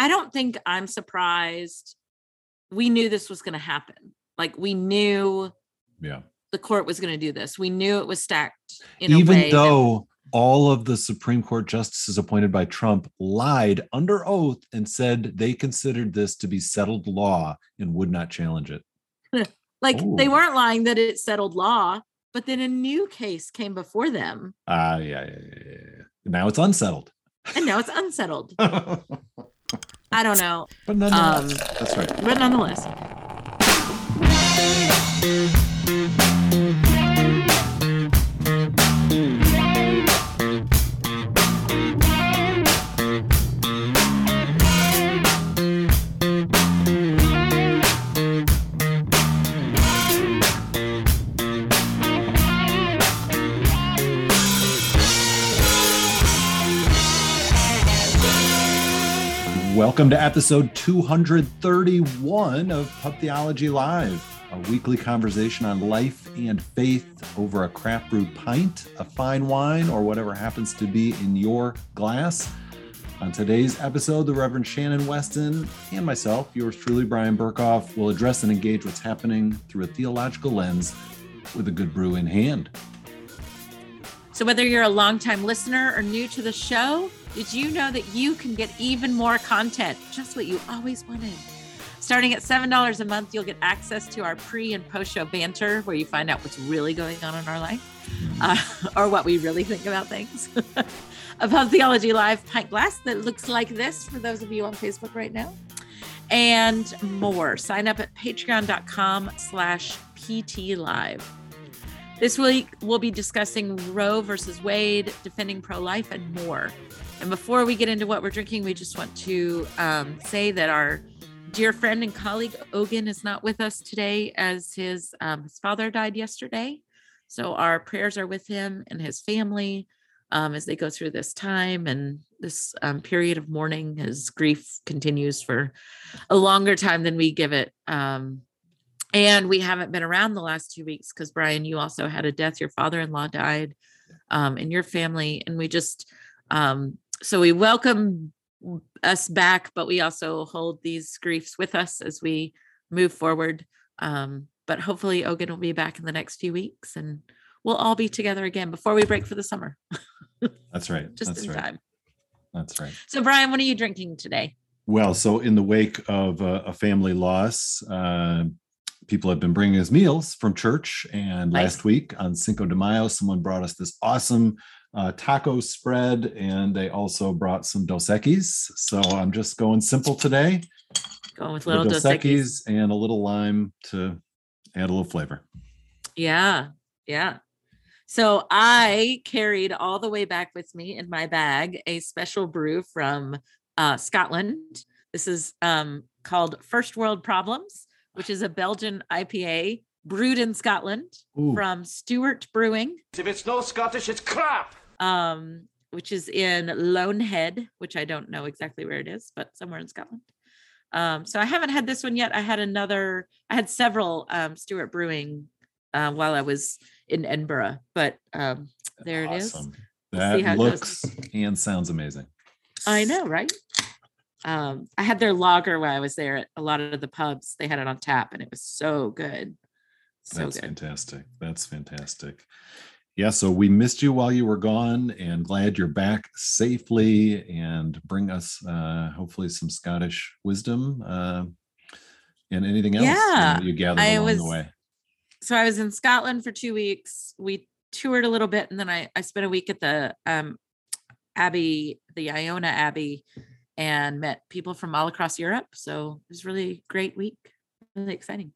I don't think I'm surprised. We knew this was going to happen. Like we knew Yeah. the court was going to do this. We knew it was stacked in a Even way that- though all of the Supreme Court justices appointed by Trump lied under oath and said they considered this to be settled law and would not challenge it. like they weren't lying that it settled law, but then a new case came before them, Ah, yeah, yeah, yeah, yeah. Now it's unsettled. and now it's unsettled. but I don't know, But nonetheless, Um, that's right. but nonetheless. Welcome to episode 231 of Pub Theology Live, a weekly conversation on life and faith over a craft brew pint, a fine wine, or whatever happens to be in your glass. On today's episode, the Reverend Shannon Weston and myself, yours truly, Bryan Berghoef, will address and engage what's happening through a theological lens with a good brew in hand. So, whether you're a longtime listener or new to the show, did you know that you can get even more content, just what you always wanted? Starting at $7 a month, you'll get access to our pre and post show banter where you find out what's really going on in our life uh, or what we really think about things. a Pub Theology Live pint glass that looks like this for those of you on Facebook right now. And more. Sign up at patreon.com slash PT Live. This week, we'll be discussing Roe versus Wade, defending pro life, and more. And before we get into what we're drinking, we just want to um, say that our dear friend and colleague Ogan is not with us today as his, um, his father died yesterday. So our prayers are with him and his family um, as they go through this time and this um, period of mourning. His grief continues for a longer time than we give it. Um, and we haven't been around the last two weeks because Brian, you also had a death. Your father-in-law died um, in your family, and we just um, so we welcome us back, but we also hold these griefs with us as we move forward. Um, but hopefully, Ogan will be back in the next few weeks, and we'll all be together again before we break for the summer, That's right. just That's in right. time. That's right. So, Brian, what are you drinking today? Well, so in the wake of a, a family loss, uh, people have been bringing us meals from church. And Nice. last week on Cinco de Mayo, someone brought us this awesome uh, taco spread, and they also brought some Dos Equis. So I'm just going simple today. Going with The little Dos Dos Equis. Equis and a little lime to add a little flavor. Yeah, yeah. So I carried all the way back with me in my bag a special brew from uh, Scotland. This is um, called First World Problems, which is a Belgian IPA brewed in Scotland Ooh, from Stewart Brewing, If it's no Scottish, it's crap. Um, which is in Loanhead, which I don't know exactly where it is, but somewhere in Scotland. Um, so I haven't had this one yet. I had another, I had several um, Stewart Brewing uh, while I was in Edinburgh, but um, there it is. awesome. We'll see That it looks and sounds amazing. I know, right? Um, I had their lager while I was there at a lot of the pubs. They had it on tap and it was so good. So That's good. fantastic. That's fantastic. Yeah, so we missed you while you were gone and glad you're back safely and bring us uh hopefully some Scottish wisdom uh and anything else you know, Yeah, you gathered I along was- the way. so I was in Scotland for two weeks. We toured a little bit, and then I I spent a week at the um, Abbey, the Iona Abbey, and met people from all across Europe. So it was really great week, really exciting.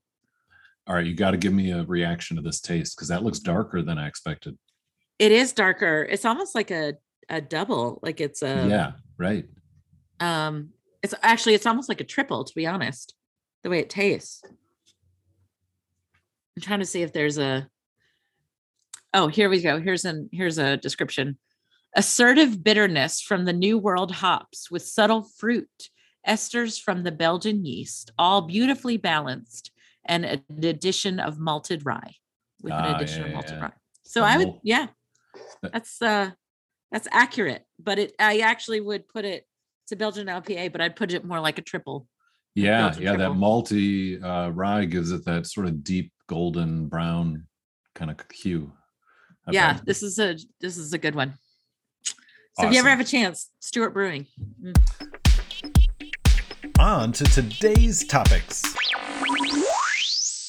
All right, you got to give me a reaction to this taste because that looks darker than I expected. It is darker. It's almost like a a double, like it's a yeah, right. um. It's actually it's almost like a triple, to be honest, the way it tastes. I'm trying to see if there's a. Oh, here we go. Here's an here's a description. Assertive bitterness from the New World hops with subtle fruit, esters from the Belgian yeast, all beautifully balanced, and an addition of malted rye. With Ah, an addition yeah, of malted yeah. rye. So The I would, malt- yeah, that's uh that's accurate. But it I actually would put it It's a Belgian IPA, but I'd put it more like a triple. Yeah, Belgian yeah, that triple. multi uh, rye gives it that sort of deep golden brown kind of hue. I yeah, bet. this is a this is a good one. So if you ever have a chance, Stewart Brewing. On to today's topics.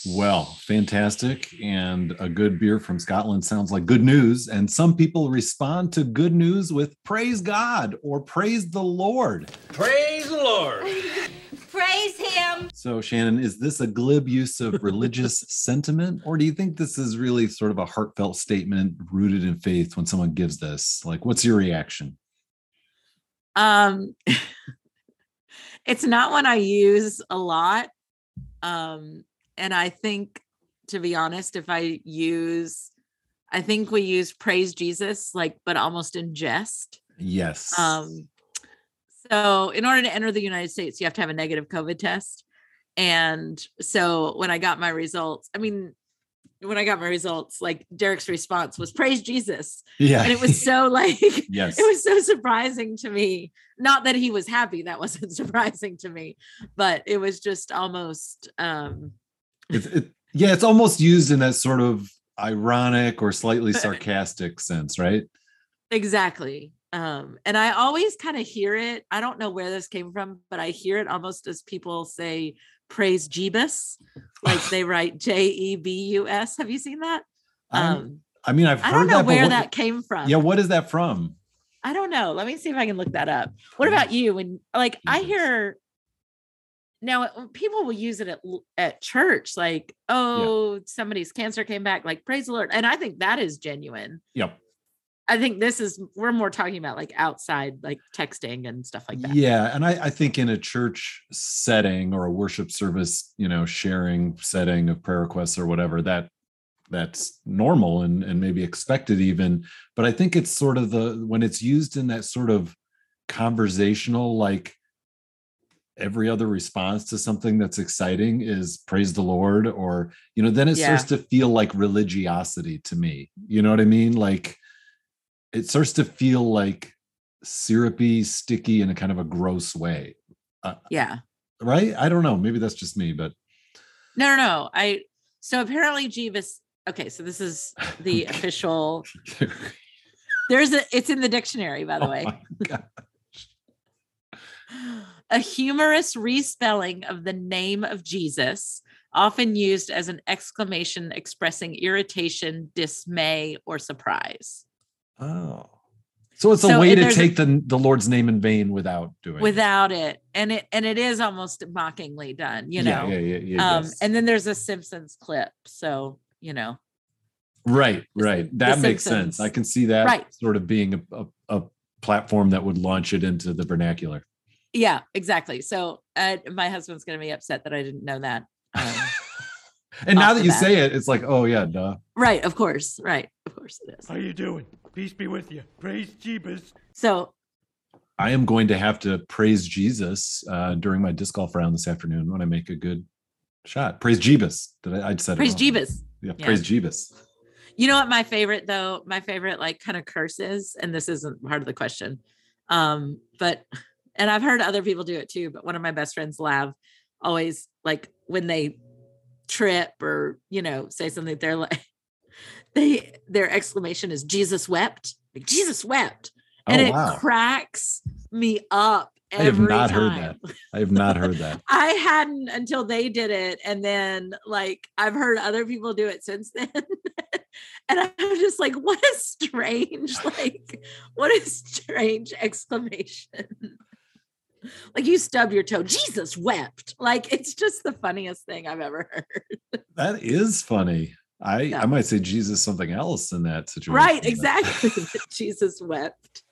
Well, fantastic. And a good beer from Scotland sounds like good news. And some people respond to good news with praise God or praise the Lord. Praise the Lord. Praise him. So, Shannon, is this a glib use of religious sentiment, or do you think this is really sort of a heartfelt statement rooted in faith when someone gives this? Like, what's your reaction? Um it's not one I use a lot. Um and I think to be honest, if I use I think we use praise Jesus like but almost in jest. Yes. Um, so in order to enter the United States, you have to have a negative COVID test. And so when I got my results, I mean, when I got my results, like Derek's response was praise Jesus. yeah. And it was so like, yes. it was so surprising to me. Not that he was happy, that wasn't surprising to me, but it was just almost um It's it, yeah, it's almost used in that sort of ironic or slightly sarcastic sense, right? Exactly. Um, and I always kind of hear it. I don't know where this came from, but I hear it almost as people say praise Jeebus, like they write J E B U S. Have you seen that? Um, I mean, I've I don't know that. where what- that came from. Yeah, what is that from? I don't know. Let me see if I can look that up. What about you? When like I hear now people will use it at at church, like, oh, somebody's cancer came back, like praise the Lord. And I think that is genuine. Yep. I think this is we're more talking about like outside, like texting and stuff like that. Yeah, and I, I think in a church setting or a worship service, you know, sharing setting of prayer requests or whatever, that that's normal and and maybe expected even. But I think it's sort of the when it's used in that sort of conversational, like every other response to something that's exciting is praise the Lord, or you know, then it Yeah. starts to feel like religiosity to me. You know what I mean? Like it starts to feel like syrupy, sticky in a kind of a gross way. Uh, yeah. Right? I don't know. Maybe that's just me, but No, no, no. I so apparently jeeves Okay, so this is the official. There's a. It's in the dictionary, by the Oh way. A humorous respelling of the name of Jesus, often used as an exclamation expressing irritation, dismay, or surprise. Oh. So it's a So way to a- take the, the Lord's name in vain without doing it. Without it, and it and it is almost mockingly done, you know. Yeah, yeah, yeah, yeah, um, yes. and then there's a Simpsons clip, so you know. right, right. That the makes sense. I can see that Right. sort of being a, a, a platform that would launch it into the vernacular. Yeah, exactly. So uh, my husband's going to be upset that I didn't know that. Um, and now that you bat. say it, it's like, oh yeah, duh. right, of course. Right, of course it is. How you doing? Peace be with you. Praise Jeebus. So I am going to have to praise Jesus uh, during my disc golf round this afternoon when I make a good shot. Praise Jeebus. Did I? I said praise wrong. Jeebus. Yeah, Yeah. praise Jeebus. You know what my favorite though, my favorite like kind of curses, and this isn't part of the question. Um, but and I've heard other people do it too, but one of my best friends, Lav, always like when they trip or you know say something, they're like they their exclamation is Jesus wept. Like Jesus wept. And oh it cracks me up. I have not heard that. I have not heard that. I hadn't until they did it. And then like I've heard other people do it since then. and I'm just like, what a strange, like, what a strange exclamation. Like you stub your toe. Jesus wept. Like it's just the funniest thing I've ever heard. That is funny. I Yeah. I might say Jesus something else in that situation. right, exactly. Jesus wept.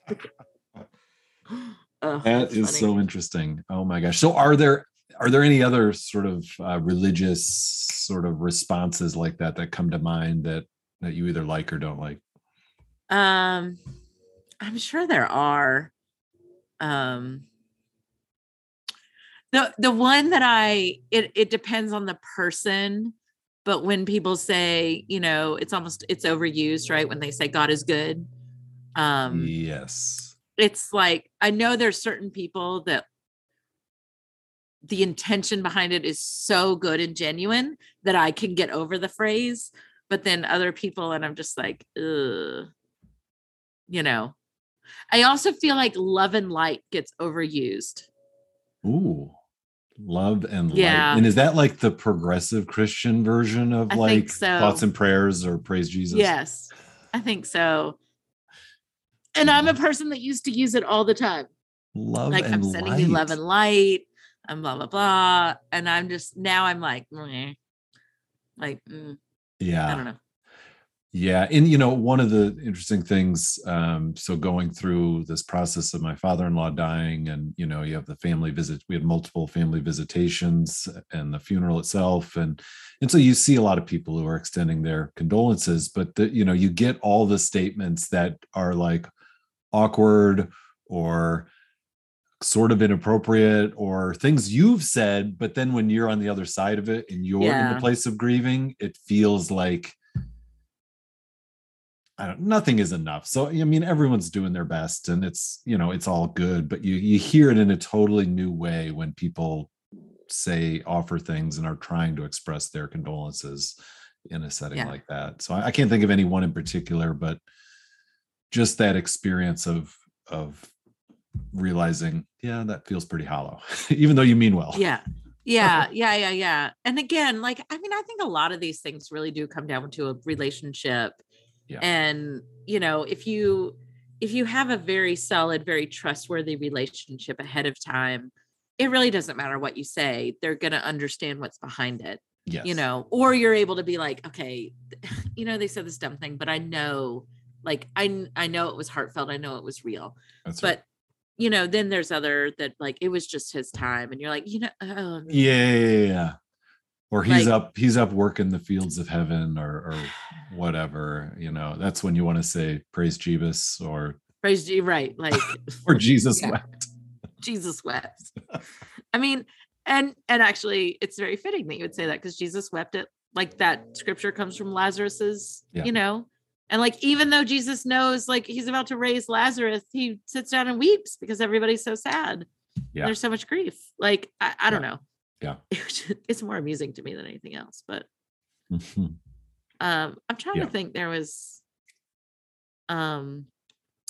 Oh, that's funny. so interesting. Oh my gosh. So are there are there any other sort of uh, religious sort of responses like that that come to mind that that you either like or don't like? Um, I'm sure there are. Um, the the one that I it it depends on the person, but when people say, you know, it's almost it's overused, right? When they say God is good. Um, yes. it's like I know there's certain people that the intention behind it is so good and genuine that I can get over the phrase, but then other people, and I'm just like, Ugh. you know. I also feel like love and light gets overused. Ooh. Love and Yeah. light. And is that like the progressive Christian version of I like so. thoughts and prayers or praise Jesus? Yes, I think so. And I'm a person that used to use it all the time. Love like I'm sending light. you love and light, and blah blah blah. And I'm just now I'm like, meh. like mm, yeah. I don't know. Yeah, and you know, one of the interesting things, um, so going through this process of my father-in-law dying, and you know, you have the family visit. We had multiple family visitations and the funeral itself, and and so you see a lot of people who are extending their condolences, but the, you know, you get all the statements that are like awkward or sort of inappropriate or things you've said, but then when you're on the other side of it and you're in the place of grieving, it feels like I don't nothing is enough. So I mean everyone's doing their best and it's you know it's all good, but you you hear it in a totally new way when people say offer things and are trying to express their condolences in a setting Yeah. like that. So I, I can't think of any one in particular, but just that experience of of realizing, yeah, that feels pretty hollow, even though you mean well. Yeah. Yeah, yeah, yeah, yeah. And again, like I mean, I think a lot of these things really do come down to a relationship. Yeah. And, you know, if you if you have a very solid, very trustworthy relationship ahead of time, it really doesn't matter what you say. They're going to understand what's behind it. Yes. you know or you're able to be like okay you know they said this dumb thing but i know like i i know it was heartfelt i know it was real That's right. but you know then there's other that like it was just his time and you're like you know oh, yeah, yeah, yeah. Or he's Like- up, he's up working the fields of heaven or or whatever, you know. That's when you want to say praise Jeebus or praise you right like or Jesus Yeah. wept. jesus wept i mean and and actually it's very fitting that you would say that because jesus wept it like that scripture comes from lazarus's Yeah. you know and like even though jesus knows like he's about to raise lazarus he sits down and weeps because everybody's so sad Yeah. there's so much grief like i, I don't know Yeah. it's more amusing to me than anything else but Mhm. um i'm trying Yeah. to think there was um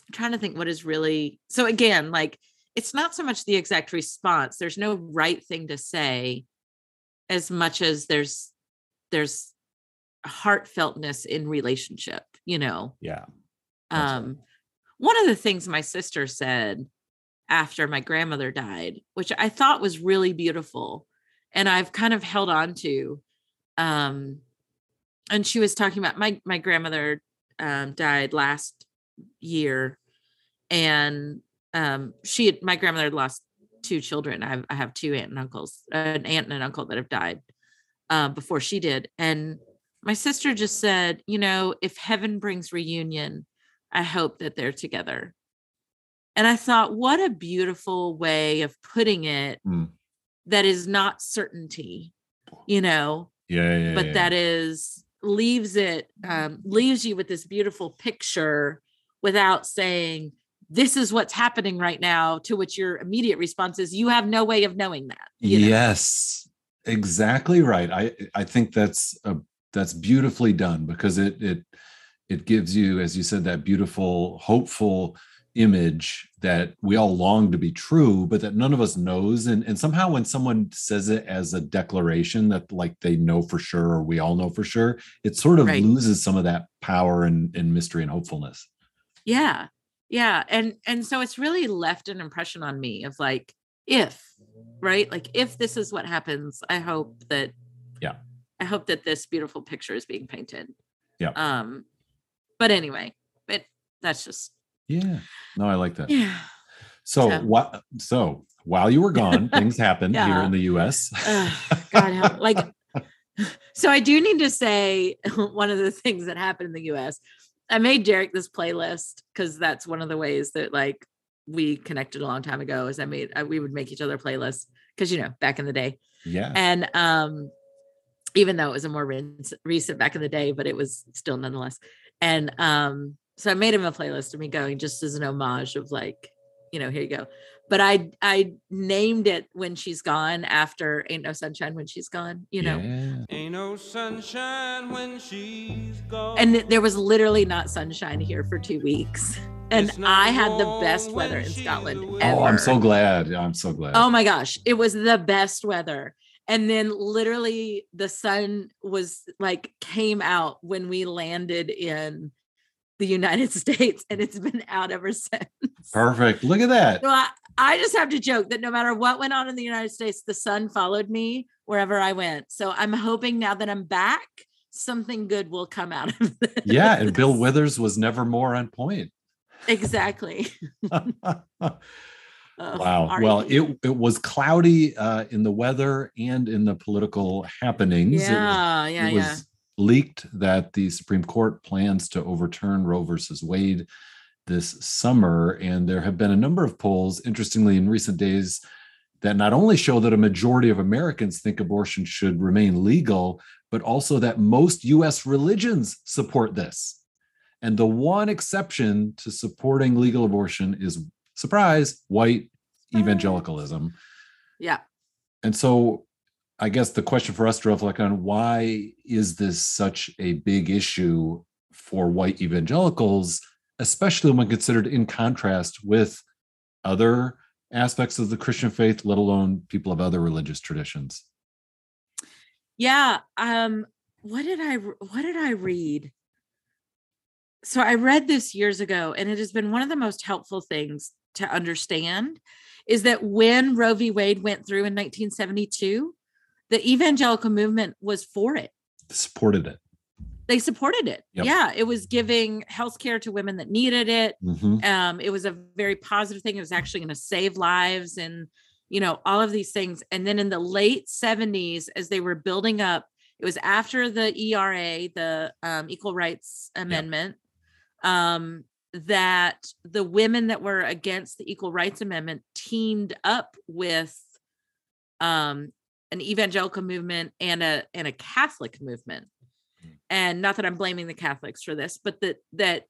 I'm trying to think what is really so again like it's not so much the exact response there's no right thing to say as much as there's there's heartfeltness in relationship you know Yeah. That's right. um one of the things my sister said after my grandmother died which i thought was really beautiful and i've kind of held on to um and she was talking about my my grandmother um died last year and um she had my grandmother had lost two children i have, I have two aunt and uncles an aunt and an uncle that have died uh, before she did and my sister just said you know if heaven brings reunion I hope that they're together. And I thought, what a beautiful way of putting it Mm. That is not certainty, you know, Yeah, yeah, but yeah. that is leaves it, um, leaves you with this beautiful picture without saying, this is what's happening right now, to which your immediate response is, you have no way of knowing that. you know? yes exactly right i i think that's a that's beautifully done because it it it gives you as you said that beautiful hopeful image that we all long to be true but that none of us knows and and somehow when someone says it as a declaration that like they know for sure or we all know for sure it sort of Right. loses some of that power and, and mystery and hopefulness yeah yeah and and so it's really left an impression on me of like if right like if this is what happens i hope that Yeah. i hope that this beautiful picture is being painted Yeah. um but anyway but that's just yeah. No i like that. Yeah. So So- what so while you were gone things happened here in the us god help like so i do need to say one of the things that happened in the us i made derek this playlist because that's one of the ways that like we connected a long time ago is i made uh, we would make each other playlists because you know back in the day. Yeah. And um even though it was a more recent back in the day but it was still nonetheless. And um so i made him a playlist of me going just as an homage of like you know, here you go. But I I named it when she's gone after Ain't No Sunshine when she's gone, you know. Yeah. Ain't no sunshine when she's gone. And there was literally not sunshine here for two weeks. And I had the best weather in Scotland ever. Oh, I'm so glad. I'm so glad. Oh my gosh, it was the best weather. And then literally the sun was like came out when we landed in the United States and it's been out ever since. Perfect. Look at that. So I, I just have to joke that no matter what went on in the United States, the sun followed me wherever I went. So I'm hoping now that I'm back, something good will come out of this. Yeah, and Bill Withers was never more on point. Exactly. Oh, Wow. Well, it it was cloudy uh, in the weather and in the political happenings. It was- yeah, yeah, it yeah. was leaked that the Supreme Court plans to overturn Roe versus Wade this summer, and there have been a number of polls, interestingly, in recent days, that not only show that a majority of Americans think abortion should remain legal, but also that most U.S. religions support this. And the one exception to supporting legal abortion is surprise, white evangelicalism. Yeah. And so I guess the question for us to reflect on why is this such a big issue for white evangelicals, especially when considered in contrast with other aspects of the Christian faith, let alone people of other religious traditions. Yeah. Um, what did I what did I read? So I read this years ago, and it has been one of the most helpful things to understand is that when Roe v. Wade went through in 1972, the evangelical movement was for it. Supported it. They supported it. Yep. Yeah. It was giving health care to women that needed it. Mhm. um it was a very positive thing it was actually going to save lives and you know all of these things and then in the late 70s as they were building up it was after the era the um, equal rights amendment um that the women that were against the equal rights amendment teamed up with um an evangelical movement and a and a catholic movement mm. and not that i'm blaming the catholics for this but that that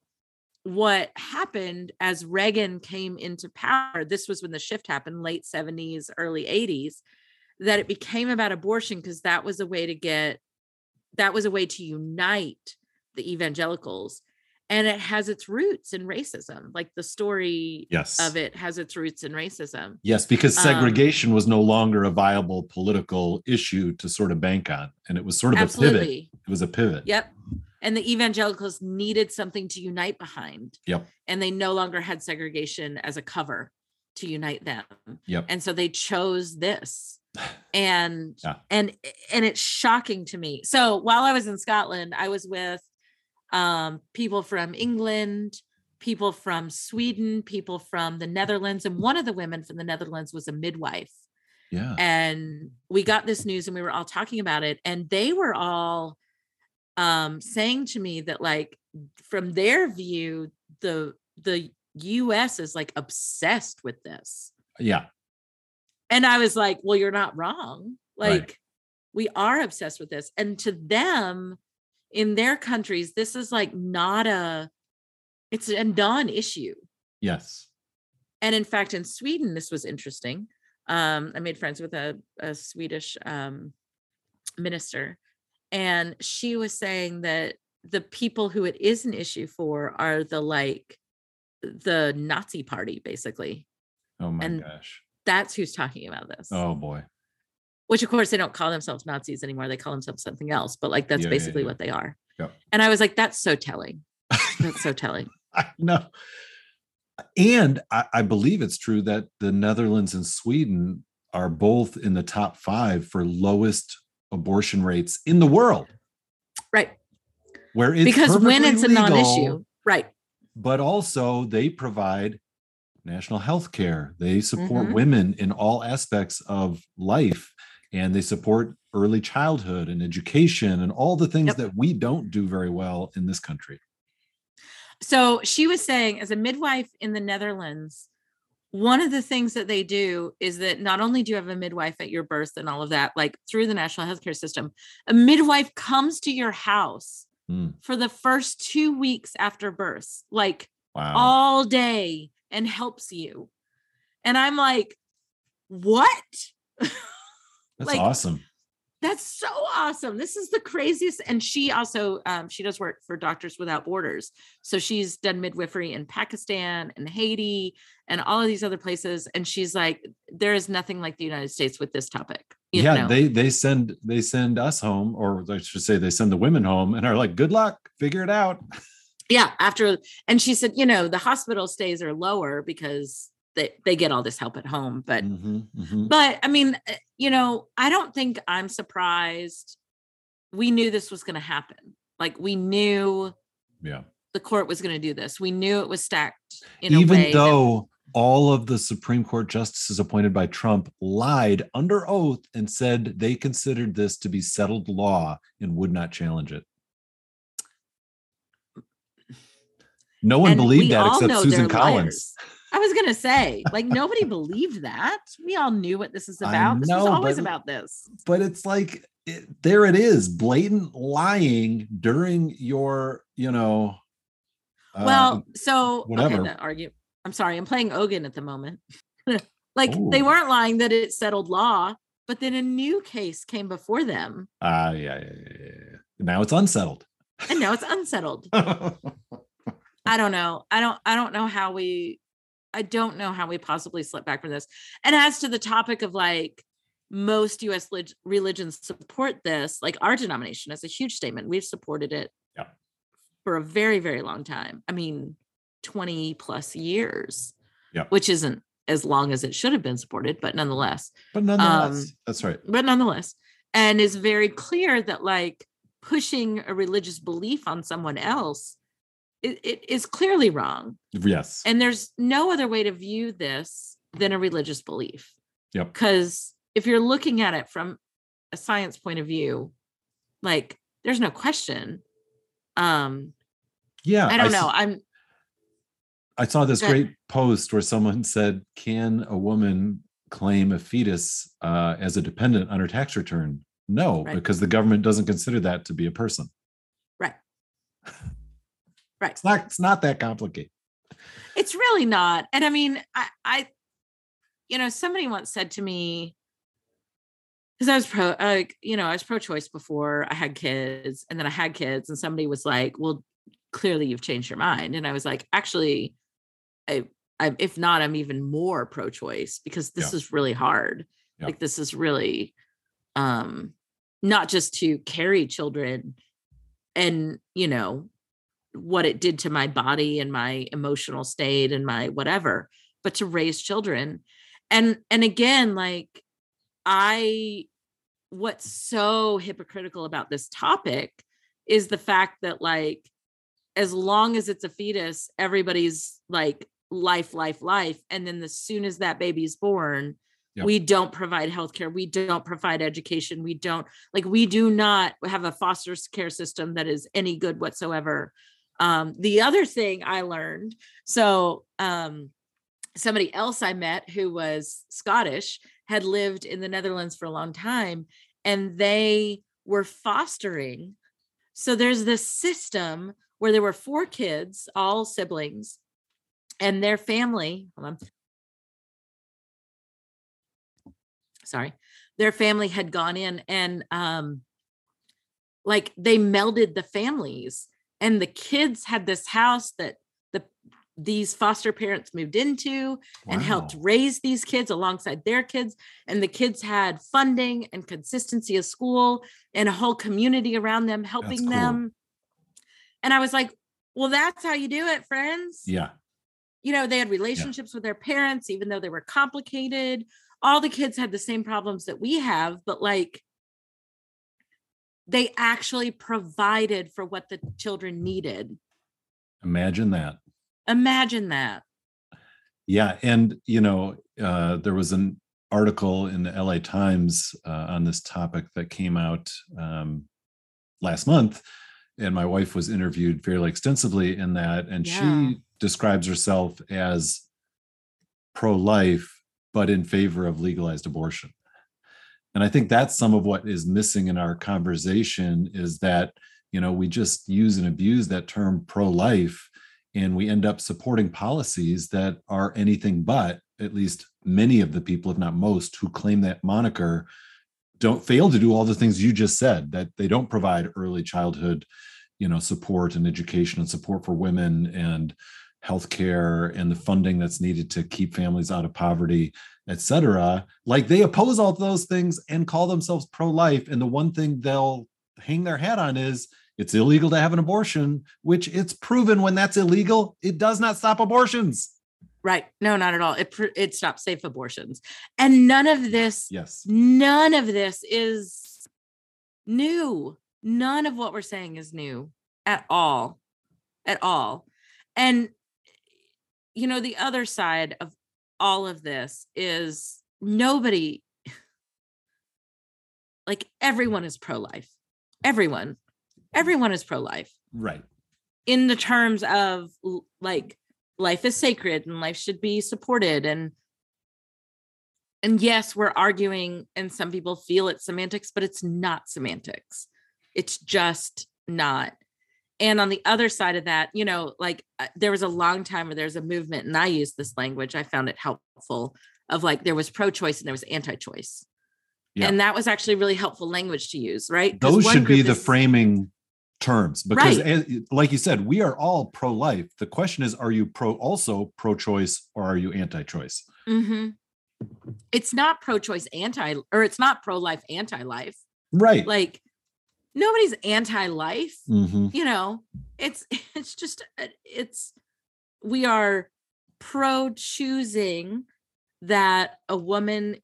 what happened as Reagan came into power, this was when the shift happened, late 70s, early 80s, that it became about abortion because that was a way to get, that was a way to unite the evangelicals. And it has its roots in racism. Like the story Yes. of it has its roots in racism. Yes, because Um, segregation was no longer a viable political issue to sort of bank on. And it was sort of a pivot. Absolutely. It was a pivot. Yep. And the evangelicals needed something to unite behind. Yep. And they no longer had segregation as a cover to unite them. Yep. And so they chose this. And Yeah. and and it's shocking to me. So while I was in Scotland, I was with um people from England, people from Sweden, people from the Netherlands, and one of the women from the Netherlands was a midwife Yeah. and we got this news and we were all talking about it and they were all um saying to me that like from their view the the US is like obsessed with this Yeah. and I was like well you're not wrong Right. like we are obsessed with this and to them in their countries this is like not a it's a non-issue Yes. and in fact in sweden this was interesting um i made friends with a, a swedish um minister and she was saying that the people who it is an issue for are the like the nazi party basically Oh my And- gosh. that's who's talking about this Oh boy. Which of course they don't call themselves nazis anymore they call themselves something else but like that's Yeah, yeah, basically yeah. what they are and i was like that's so telling that's so telling I know. And I, I believe it's true that the Netherlands and Sweden are both in the top five for lowest abortion rates in the world. right Where it's because when it's a legal, non-issue right but also they provide national health care. They support Mhm. women in all aspects of life and they support early childhood and education and all the things Yep. that we don't do very well in this country. So she was saying, as a midwife in the Netherlands, one of the things that they do is that not only do you have a midwife at your birth and all of that, like through the national healthcare system, a midwife comes to your house Mm. for the first two weeks after birth, like Wow. all day and helps you. And I'm like, what? That's Like, awesome. That's so awesome. This is the craziest. And she also um, she does work for Doctors Without Borders. So she's done midwifery in Pakistan and Haiti and all of these other places. And she's like, there is nothing like the United States with this topic. you yeah, know? they they send they send us home, or I should say they send the women home and are like, good luck, figure it out. yeah. After and she said, you know, the hospital stays are lower because they, they get all this help at home. But Mhm, mhm. but I mean, uh, you know, I don't think I'm surprised. We knew this was going to happen. Like we knew Yeah. the court was going to do this. We knew it was stacked in a Even way. that- though all of the Supreme Court justices appointed by Trump lied under oath and said they considered this to be settled law and would not challenge it. No one and believed that except Susan Collins. I was going to say, like nobody believed that. We all knew what this is about. This was always but- about this. but it's like it, there it is blatant lying during your you know uh, well, so whatever. okay, argue. I'm sorry, I'm playing Ogan at the moment. like they weren't lying that it settled law, but then a new case came before them, ah yeah, yeah, yeah, yeah, yeah. now it's unsettled and now it's unsettled. I don't know. I don't I don't know how we I don't know how we possibly slip back from this. And as to the topic of like most US leg- religions support this, like our denomination is a huge statement. We've supported it Yeah. for a very very long time. I mean 20 plus years. Yeah. Which isn't as long as it should have been supported, but nonetheless but nonetheless Um, that's right but nonetheless and is very clear that like pushing a religious belief on someone else it, it is clearly wrong. Yes. And there's no other way to view this than a religious belief. Yep. because if you're looking at it from a science point of view like there's no question. Um yeah i don't s- know. I'm I saw this great post where someone said can a woman claim a fetus uh, as a dependent on her tax return? No Right. because the government doesn't consider that to be a person. Right right it's not it's not that complicated it's really not and i mean i i you know somebody once said to me because i was pro like you know i was pro-choice before i had kids and then i had kids and somebody was like well clearly you've changed your mind and i was like actually i, I if not i'm even more pro-choice because this Yeah. is really hard Yeah. like this is really um not just to carry children and you know what it did to my body and my emotional state and my whatever but to raise children. And and again like i what's so hypocritical about this topic is the fact that like as long as it's a fetus everybody's like life life life. And then as soon as that baby's born Yep. we don't provide healthcare we don't provide education we don't like we do not have a foster care system that is any good whatsoever um the other thing i learned so um somebody else i met who was scottish had lived in the netherlands for a long time and they were fostering so there's this system where there were four kids all siblings and their family sorry. Their family had gone in and um like they melded the families and the kids had this house that the these foster parents moved into and helped raise these kids alongside their kids and the kids had funding and consistency of school and a whole community around them helping cool. them. And i was like well that's how you do it friends. Yeah. You know they had relationships with their parents even though they were complicated. All the kids had the same problems that we have but like they actually provided for what the children needed imagine that imagine that Yeah, and you know, uh, there was an article in the LA Times uh, on this topic that came out um, last month, and my wife was interviewed fairly extensively in that, and Yeah. she describes herself as pro-life but in favor of legalized abortion. And I think that's some of what is missing in our conversation is that you know we just use and abuse that term pro-life and we end up supporting policies that are anything but at least many of the people if not most who claim that moniker don't fail to do all the things you just said that they don't provide early childhood you know support and education and support for women and healthcare and the funding that's needed to keep families out of poverty etc like they oppose all those things and call themselves pro-life and the one thing they'll hang their hat on is it's illegal to have an abortion which it's proven when that's illegal it does not stop abortions Right. No, not at all. It it stops safe abortions. And none of this yes none of this is new. None of what we're saying is new at all. At all. And you know, the other side of all of this is nobody like everyone is pro-life. Everyone. Everyone is pro-life right in the terms of like life is sacred and life should be supported and and yes we're arguing and some people feel it's semantics but it's not semantics it's just not and on the other side of that you know like uh, there was a long time where there's a movement and i use this language i found it helpful of like there was pro-choice and there was anti-choice Yeah. and that was actually really helpful language to use right those should be the is- framing terms because Right. as- like you said we are all pro-life the question is are you pro also pro-choice or are you anti-choice hmm It's not pro-choice anti, or it's not pro-life anti-life. right Like nobody's anti-life. Mhm. You know, it's it's just uh, it's we are pro-choosing that a woman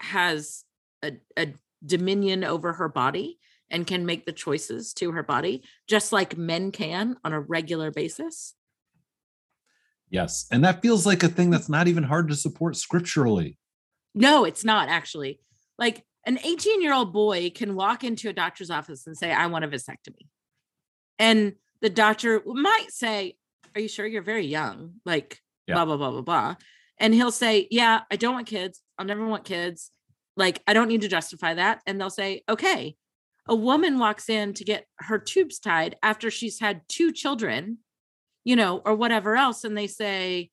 has a, a dominion over her body and can make the choices to her body, just like men can on a regular basis. yes and that feels like a thing that's not even hard to support scripturally No, it's not actually. Like an 18 year old boy can walk into a doctor's office and say, I want a vasectomy. And the doctor might say, Are you sure you're very young? Like, Yeah. blah, blah, blah, blah, blah. And he'll say, Yeah, I don't want kids. I'll never want kids. Like, I don't need to justify that. And they'll say, Okay. A woman walks in to get her tubes tied after she's had two children, you know, or whatever else. And they say,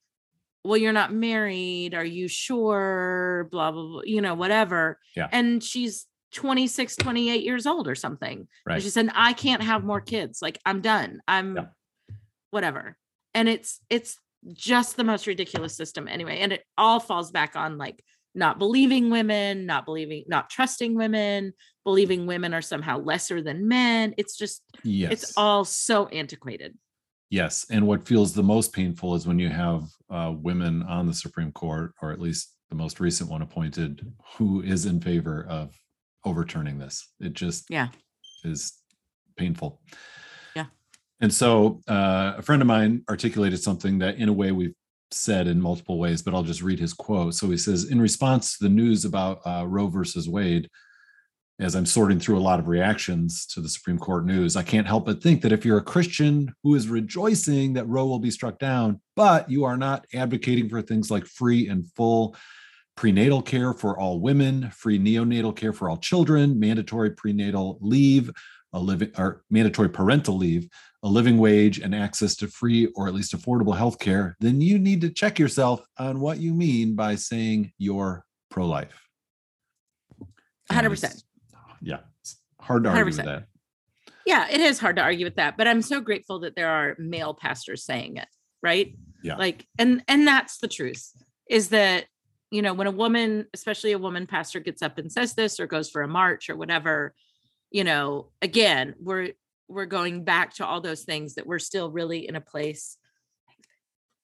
well, you're not married. Are you sure? Blah, blah, blah, you know, whatever. Yeah. And she's 26, 28 years old or something. And right she said, I can't have more kids. Like, I'm done. I'm Yeah. whatever. And it's, it's just the most ridiculous system anyway. And it all falls back on like not believing women, not believing, not trusting women, believing women are somehow lesser than men. It's just, yes it's all so antiquated. Yes, and what feels the most painful is when you have uh, women on the Supreme Court, or at least the most recent one appointed, who is in favor of overturning this. It just Yeah. is painful. Yeah. And so uh, a friend of mine articulated something that, in a way, we've said in multiple ways, but I'll just read his quote. So he says, in response to the news about uh, Roe versus Wade, as I'm sorting through a lot of reactions to the Supreme Court news, I can't help but think that if you're a Christian who is rejoicing that Roe will be struck down, but you are not advocating for things like free and full prenatal care for all women, free neonatal care for all children, mandatory prenatal leave, a living or mandatory parental leave, a living wage, and access to free or at least affordable health care, then you need to check yourself on what you mean by saying you're pro-life. 100%. Yeah, it's hard to argue with 100%. that. Yeah, it is hard to argue with that, but I'm so grateful that there are male pastors saying it, right? Yeah. Like and and that's the truth is that you know, when a woman, especially a woman pastor gets up and says this or goes for a march or whatever, you know, again, we're we're going back to all those things that we're still really in a place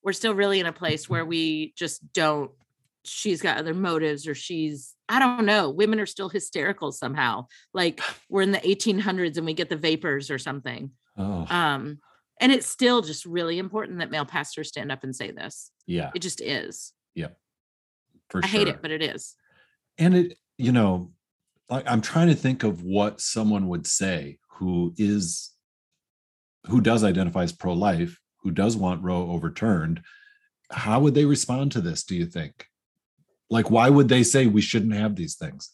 we're still really in a place where we just don't she's got other motives or she's I don't know, women are still hysterical somehow. Like we're in the 1800s and we get the vapors or something. Oh, Um and it's still just really important that male pastors stand up and say this. yeah, It just is. Yeah. For I sure. hate it, but it is. and it you know like i'm trying to think of what someone would say who is who does identify as pro-life who does want roe overturned how would they respond to this do you think like why would they say we shouldn't have these things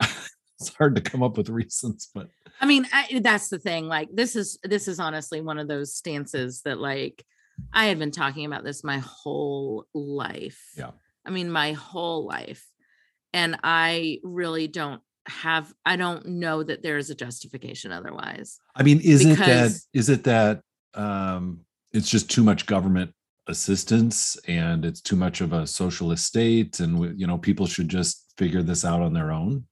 it's hard to come up with reasons but I mean, I, that's the thing. Like, this is this is honestly one of those stances that, like, I had been talking about this my whole life. Yeah. I mean, my whole life, and I really don't have. I don't know that there is a justification otherwise. I mean, is it that is it that um it's just too much government assistance and it's too much of a socialist state and you know people should just figure this out on their own?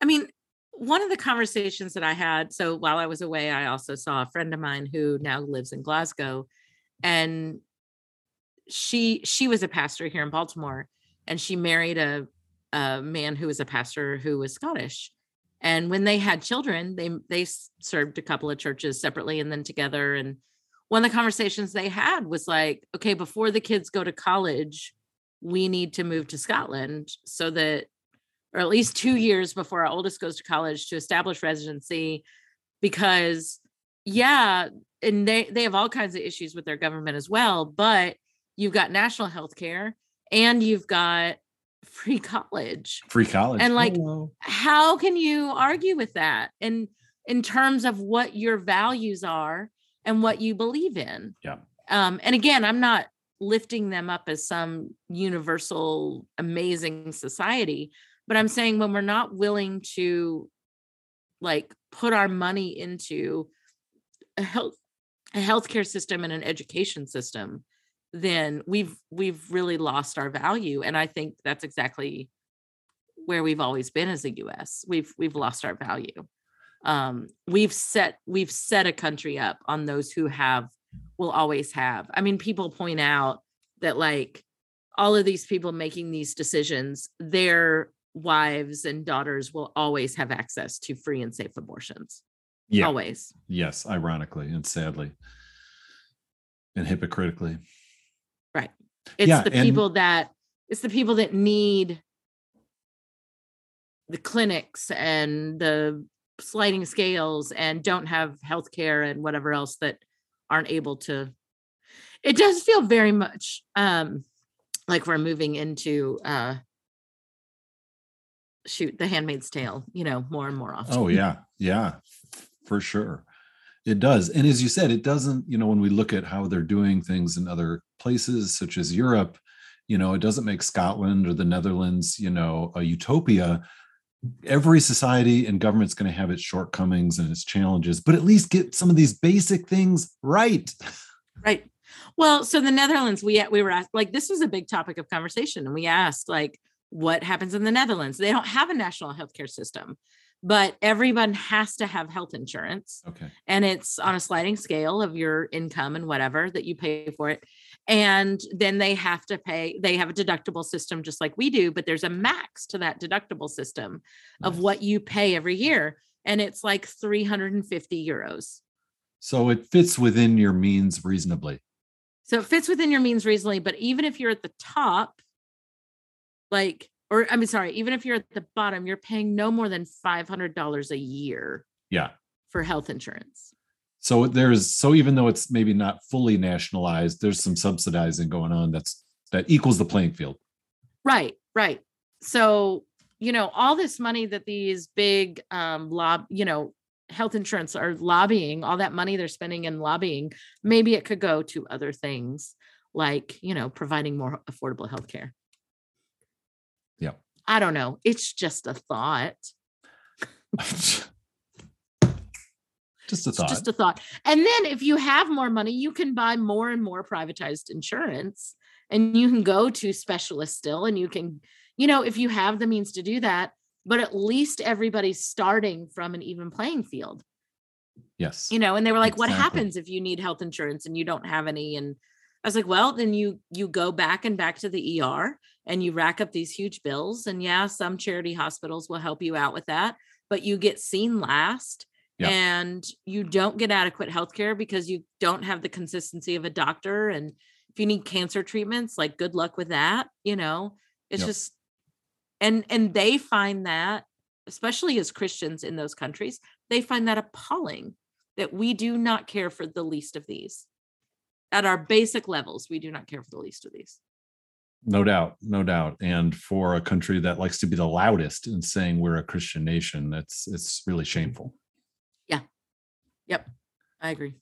I mean, one of the conversations that I had, so while I was away, I also saw a friend of mine who now lives in Glasgow and she she was a pastor here in Baltimore and she married a a man who was a pastor who was Scottish. And when they had children, they they served a couple of churches separately and then together and one of the conversations they had was like, okay, before the kids go to college, we need to move to Scotland so that or at least two years before our oldest goes to college to establish residency because yeah and they they have all kinds of issues with their government as well but you've got national health care and you've got free college Free college. And, like, oh, Hello. how can you argue with that and in terms of what your values are and what you believe in Yeah. um and again i'm not lifting them up as some universal amazing society but i'm saying when we're not willing to like put our money into a health a healthcare system and an education system then we've we've really lost our value and i think that's exactly where we've always been as a US. We've we've lost our value. Um, we've set we've set a country up on those who have will always have. I mean, people point out that like all of these people making these decisions, their wives and daughters will always have access to free and safe abortions. Yeah. Always. Yes, ironically and sadly. And hypocritically. Right. It's Yeah, the and- people that it's the people that need the clinics and the sliding scales and don't have health care and whatever else that aren't able to it does feel very much um like we're moving into uh shoot the handmaid's tale you know more and more often Oh yeah, yeah, for sure. It does. And as you said, it doesn't, you know, when we look at how they're doing things in other places such as Europe, you know, it doesn't make Scotland or the Netherlands, you know, a utopia. Every society and government's going to have its shortcomings and its challenges, but at least get some of these basic things right. Right. Well, so the Netherlands, we we were asked like this was a big topic of conversation, and we asked like what happens in the Netherlands. They don't have a national healthcare system, but everyone has to have health insurance, Okay. and it's on a sliding scale of your income and whatever that you pay for it. And then they have to pay. They have a deductible system just like we do, but there's a max to that deductible system of Nice. what you pay every year, and it's like 350 euros. So it fits within your means reasonably. So it fits within your means reasonably, but even if you're at the top, like, or I mean, sorry, even if you're at the bottom, you're paying no more than $500 a year Yeah. for health insurance. So there's so even though it's maybe not fully nationalized, there's some subsidizing going on that's that equals the playing field. Right, right. So, you know, all this money that these big um lob, you know, health insurance are lobbying, all that money they're spending in lobbying, maybe it could go to other things like, you know, providing more affordable health care. Yeah. I don't know. It's just a thought. Just a It's thought. just a thought. And then if you have more money, you can buy more and more privatized insurance and you can go to specialists still and you can, you know, if you have the means to do that, but at least everybody's starting from an even playing field, yes. you know, and they were like, what happens if you need health insurance and you don't have any? And I was like, well, then you you go back and back to the ER and you rack up these huge bills. And yeah, some charity hospitals will help you out with that, but you get seen last Yeah. and you don't get adequate health care because you don't have the consistency of a doctor. And if you need cancer treatments, like good luck with that, you know, it's Yep. just and and they find that especially as Christians in those countries, they find that appalling that we do not care for the least of these. At our basic levels, we do not care for the least of these. No doubt, no doubt. And for a country that likes to be the loudest in saying we're a Christian nation, that's it's really shameful. I agree.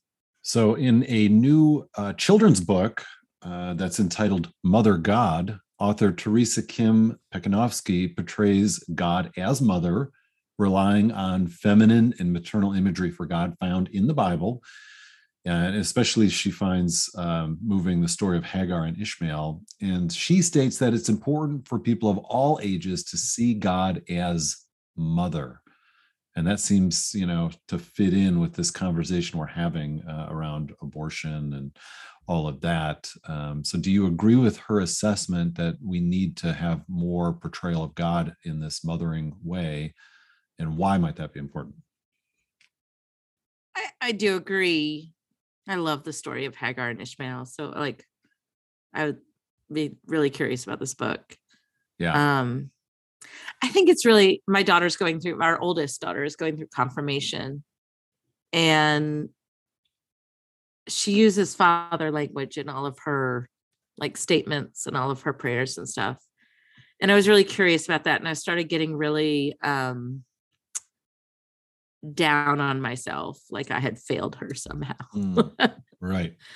So, in a new uh, children's book uh, that's entitled Mother God, author Teresa Kim Pecinovsky portrays God as mother, relying on feminine and maternal imagery for God found in the Bible. And especially, she finds um, moving the story of Hagar and Ishmael. And she states that it's important for people of all ages to see God as mother and that seems you know to fit in with this conversation we're having uh, around abortion and all of that um, so do you agree with her assessment that we need to have more portrayal of god in this mothering way and why might that be important I, I do agree. I love the story of Hagar and Ishmael. So like I would be really curious about this book. yeah Um I think it's really my daughter's going through our oldest daughter is going through confirmation and she uses father language in all of her like statements and all of her prayers and stuff. And I was really curious about that and I started getting really um down on myself like I had failed her somehow. Mm, right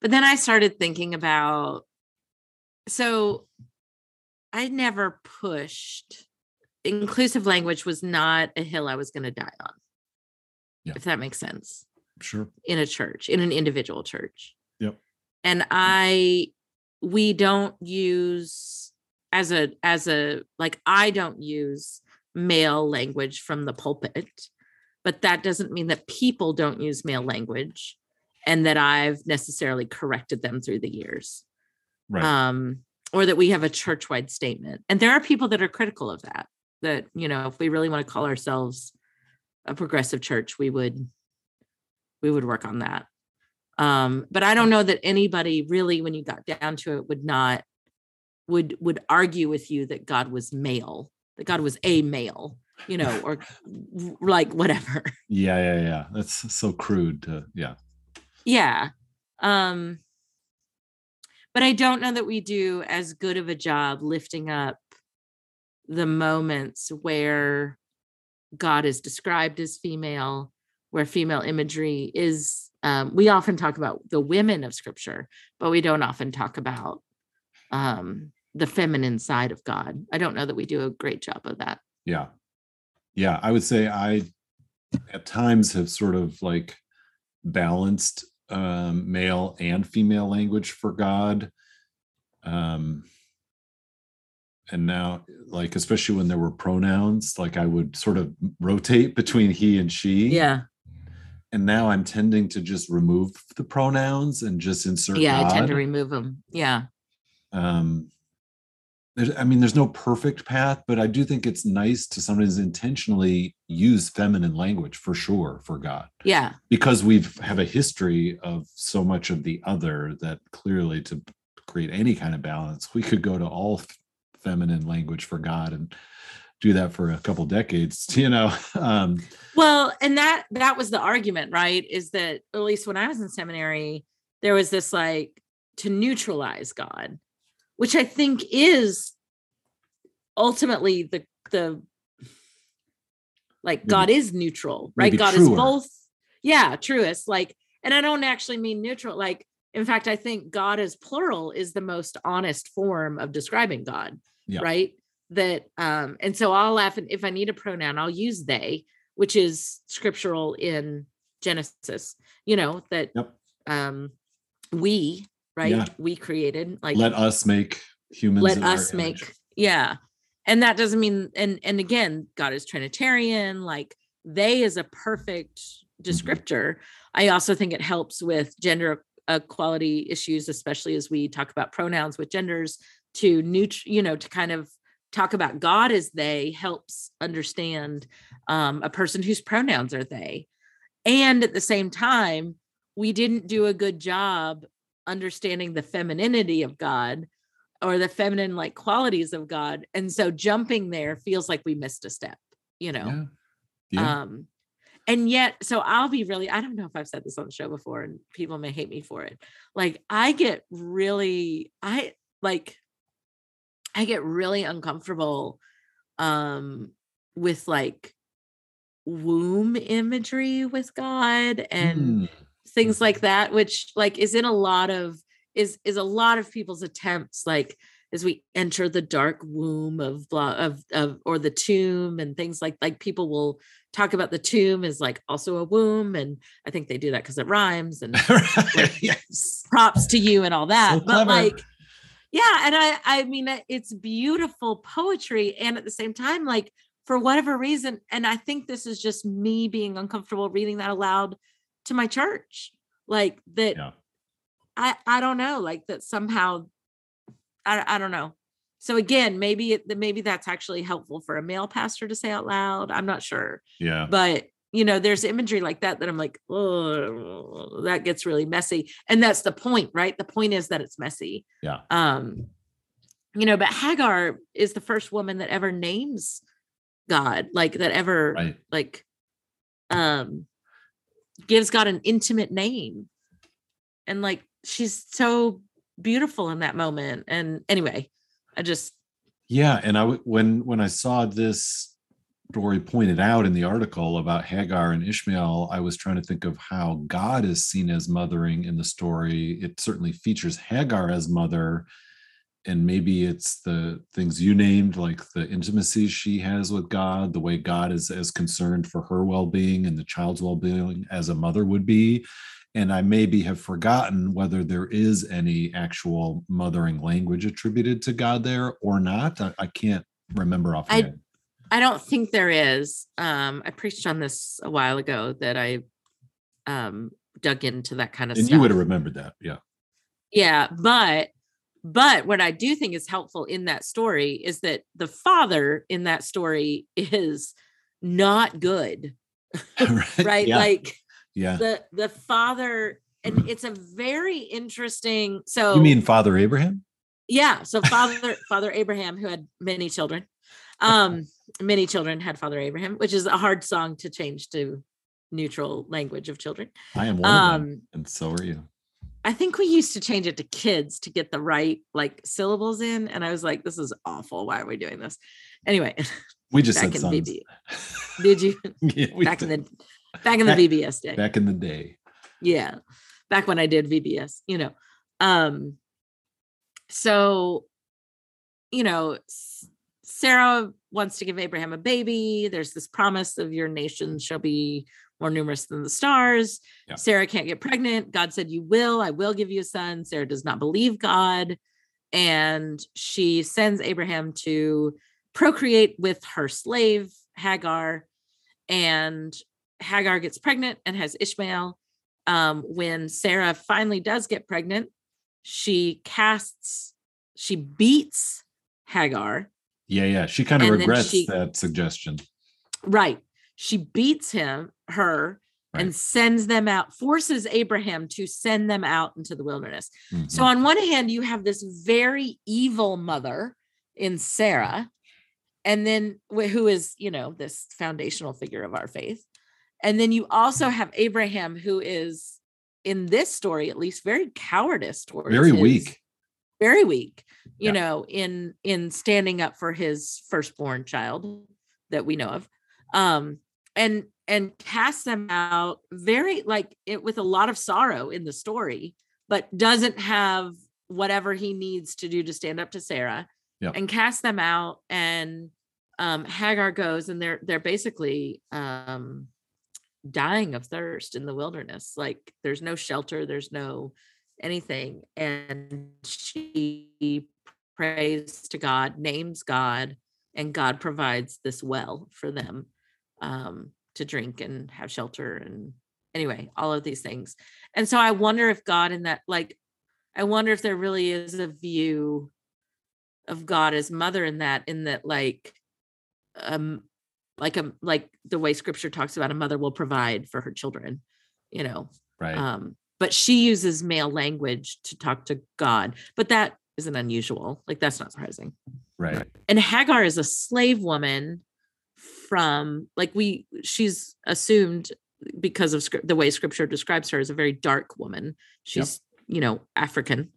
But then I started thinking about so I never pushed inclusive language was not a hill I was going to die on. Yeah. If that makes sense sure in a church, in an individual church. Yep. And I we don't use as a as a like I don't use male language from the pulpit, but that doesn't mean that people don't use male language and that I've necessarily corrected them through the years. right Um or that we have a church-wide statement. And there are people that are critical of that that, you know, if we really want to call ourselves a progressive church, we would we would work on that. Um, but I don't know that anybody really, when you got down to it, would not would would argue with you that God was male, that God was a male, you know, or like whatever. yeah yeah yeah that's so crude to yeah Yeah. Um but I don't know that we do as good of a job lifting up the moments where God is described as female, where female imagery is um we often talk about the women of scripture, but we don't often talk about um the feminine side of God. I don't know that we do a great job of that. Yeah. Yeah. I would say I at times have sort of like balanced um, male and female language for God. Um, and now, like, especially when there were pronouns, like I would sort of rotate between he and she. Yeah. And now I'm tending to just remove the pronouns and just insert. Yeah, I tend to remove them. Yeah. um there's i mean there's no perfect path but i do think it's nice to sometimes intentionally use feminine language for sure for god Yeah. because we've have a history of so much of the other that clearly to create any kind of balance we could go to all feminine language for god and do that for a couple decades you know um Well, and that that was the argument, right? Is that at least when I was in seminary, there was this like to neutralize God, which I think is ultimately the the like Maybe- God is neutral, right? God is both, yeah, truest. Like, and I don't actually mean neutral. Like, in fact, I think God is plural is the most honest form of describing God, Yeah. right? That um, and so I'll laugh and if I need a pronoun, I'll use they, which is scriptural in Genesis, you know, that Yep. um we, right? Yeah. We created like let us make humans let us image. make yeah and that doesn't mean and and again god is trinitarian like they is a perfect Mm-hmm. descriptor i also think it helps with gender equality issues especially as we talk about pronouns with genders to neut you know to kind of talk about god as they helps understand um, a person whose pronouns are they and at the same time we didn't do a good job understanding the femininity of god or the feminine like qualities of God. And so jumping there feels like we missed a step, you know. yeah yeah Um and yet so I'll be really I don't know if I've said this on the show before and people may hate me for it. Like I get really I like I get really uncomfortable um with like womb imagery with God and Hmm. Things like that, which like is in a lot of is is a lot of people's attempts, like as we enter the dark womb of blah of of or the tomb and things like like people will talk about the tomb as like also a womb and I think they do that because it rhymes and yes. props to you and all that. So but like, yeah, and I I mean it's beautiful poetry, and at the same time, like for whatever reason, and I think this is just me being uncomfortable reading that aloud to my church, like that. Yeah. I I don't know, like that somehow. I I don't know. So again, maybe it maybe that's actually helpful for a male pastor to say out loud. I'm not sure Yeah. but you know there's imagery like that that i'm like oh that gets really messy and that's the point right the point is that it's messy Yeah. um you know but hagar is the first woman that ever names god like that ever Right. like um gives god an intimate name and like she's so beautiful in that moment and anyway i just Yeah, and I when when I saw this story pointed out in the article about Hagar and Ishmael, I was trying to think of how God is seen as mothering in the story. It certainly features Hagar as mother, and maybe it's the things you named, like the intimacy she has with God, the way God is as concerned for her well-being and the child's well-being as a mother would be. And I maybe have forgotten whether there is any actual mothering language attributed to God there or not. I, I can't remember I- offhand. I don't think there is. Um, I preached on this a while ago that I um dug into that kind of and stuff. you would have remembered that. Yeah. Yeah, but but what I do think is helpful in that story is that the father in that story is not good, right? Yeah. Like yeah. the the father and it's a very interesting so you mean Father Abraham? yeah so father father abraham who had many children um many children had father abraham which is a hard song to change to neutral language of children I am one um and so are you. I think we used to change it to kids to get the right like syllables in and i was like this is awful why are we doing this anyway We just back said in sons. VB. did you yeah, back in the back in the Back- vbs day back in the day. yeah back when i did vbs you know um so you know sarah wants to give abraham a baby. There's this promise of your nation shall be more numerous than the stars. Yeah. sarah can't get pregnant. God said you will. I will give you a son. Sarah does not believe god. And she sends abraham to procreate with her slave hagar. And hagar gets pregnant and has ishmael. Um, when Sarah finally does get pregnant, she casts, she beats Hagar. Yeah, yeah. She kind of And regrets she- that suggestion. Right. She beats him, her, and sends them out, forces Abraham to send them out into the wilderness. So, Mhm. on one hand, you have this very evil mother in Sarah, and then who is, you know, this foundational figure of our faith. And then you also have Abraham, who is in this story, at least, very cowardice towards very his- weak. Very weak, you Yeah. know, in in standing up for his firstborn child that we know of. Um, and and cast them out very like it with a lot of sorrow in the story, but doesn't have whatever he needs to do to stand up to Sarah Yep. and cast them out. And um Hagar goes and they're they're basically um dying of thirst in the wilderness. Like there's no shelter, there's no anything. And she prays to God, names God, and God provides this well for them um, to drink and have shelter. And anyway, all of these things. And so I wonder if God, in that, like, I wonder if there really is a view of God as mother in that, in that, like, um, like a like the way scripture talks about a mother will provide for her children, you know, Right. um, but she uses male language to talk to God, but that isn't unusual. Like that's not surprising. right. And Hagar is a slave woman from like we she's assumed because of the way scripture describes her as a very dark woman. She's, you know, African.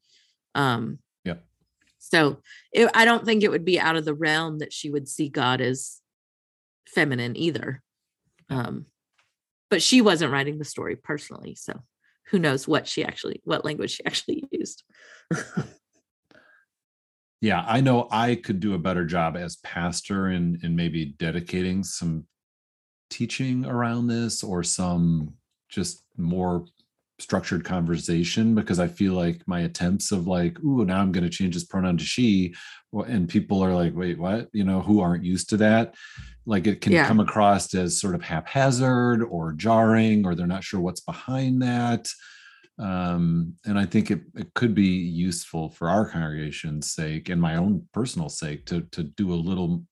Um Yep. So it, I don't think it would be out of the realm that she would see God as feminine either. Um, but she wasn't writing the story personally, so who knows what she actually what language she actually used. yeah i know i could do a better job as pastor in in maybe dedicating some teaching around this or some just more structured conversation because i feel like my attempts of like ooh now i'm going to change this pronoun to she and people are like wait what? You know who aren't used to that? Like it can Yeah. come across as sort of haphazard or jarring or they're not sure what's behind that. Um, and I think it, it could be useful for our congregation's sake and my own personal sake to to do a little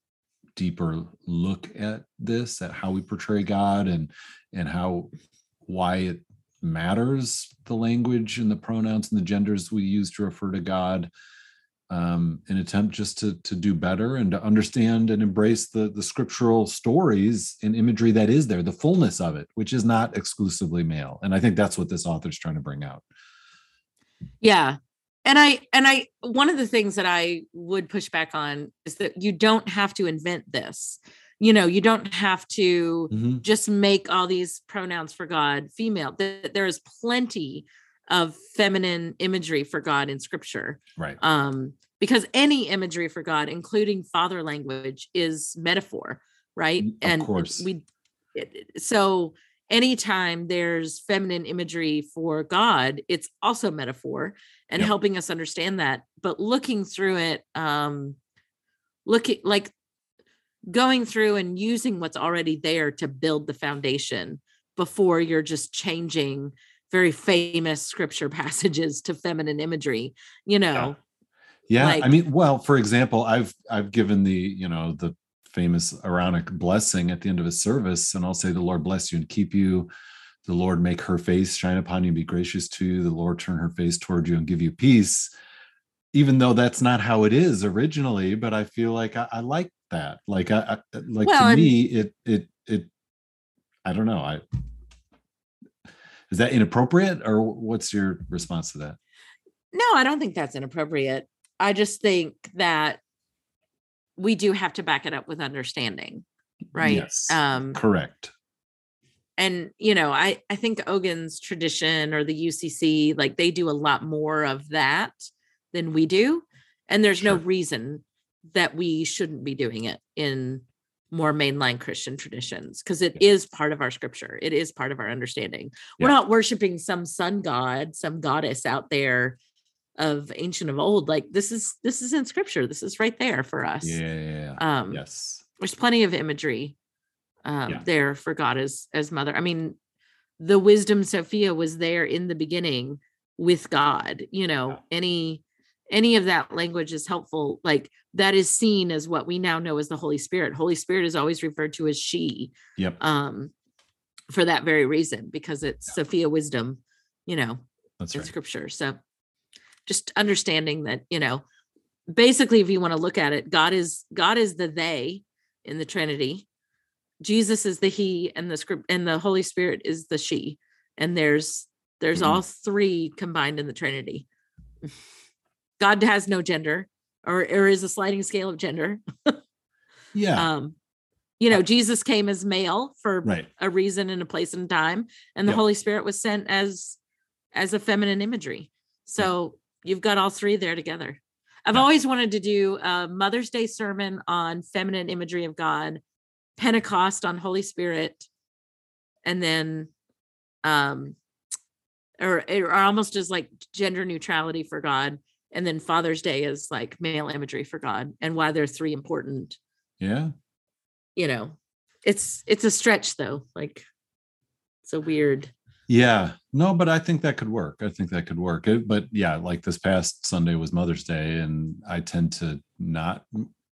deeper look at this, at how we portray God and and how why it matters the language and the pronouns and the genders we use to refer to God. Um, an attempt just to to do better and to understand and embrace the the scriptural stories and imagery that is there, the fullness of it, which is not exclusively male. And I think that's what this author's trying to bring out. Yeah. And I and I one of the things that I would push back on is that you don't have to invent this. You know, you don't have to Mhm. just make all these pronouns for God female. There is plenty of feminine imagery for God in scripture. Right. Um because any imagery for God including father language is metaphor, right? Mm, of and course. we it- so anytime there's feminine imagery for God, it's also metaphor and Yep. helping us understand that. But looking through it, um, looking like going through and using what's already there to build the foundation before you're just changing very famous scripture passages to feminine imagery, you know. Yeah, I Like- mean, well, for example, I've I've given the you know the famous Aaronic blessing at the end of a service, and I'll say, "The Lord bless you and keep you. The Lord make her face shine upon you, and be gracious to you. The Lord turn her face toward you and give you peace." Even though that's not how it is originally, but I feel like I, I like that. Like I, I like Well, to me, it it it. I don't know. I is that inappropriate, or what's your response to that? No, I don't think that's inappropriate. I just think that we do have to back it up with understanding, right? Yes, Um correct. and you know, I I think Ogan's tradition or the UCC like they do a lot more of that than we do, and there's no reason that we shouldn't be doing it in more mainline Christian traditions because it is part of our scripture. It is part of our understanding. We're not worshiping some sun god, some goddess out there of ancient of old. Like this is this is in scripture. This is right there for us. Yeah, yeah, yeah. Um yes. there's plenty of imagery um Yeah. there for God as as mother. I mean, the wisdom Sophia was there in the beginning with God. You know, Yeah. any any of that language is helpful. Like that is seen as what we now know as the Holy Spirit. Holy Spirit is always referred to as she Yep. um for that very reason because it's Yeah. Sophia wisdom, you know, That's in right. scripture. So just understanding that, you know, basically if you want to look at it, God is God is the they in the Trinity. Jesus is the he and the script and the Holy Spirit is the she. And there's there's Mhm. all three combined in the Trinity. God has no gender or, or is a sliding scale of gender. Yeah. Um, you know, Jesus came as male for right. a reason and a place and time and the Yep. holy spirit was sent as as a feminine imagery so you've got all three there together i've Yeah. always wanted to do a mother's day sermon on feminine imagery of god pentecost on holy spirit and then um or, or almost as like gender neutrality for god and then father's day is like male imagery for god and why they're three important Yeah. you know it's it's a stretch though like it's a weird Yeah. No, but I think that could work. I think that could work. It- but yeah, like this past Sunday was Mother's Day, and I tend to not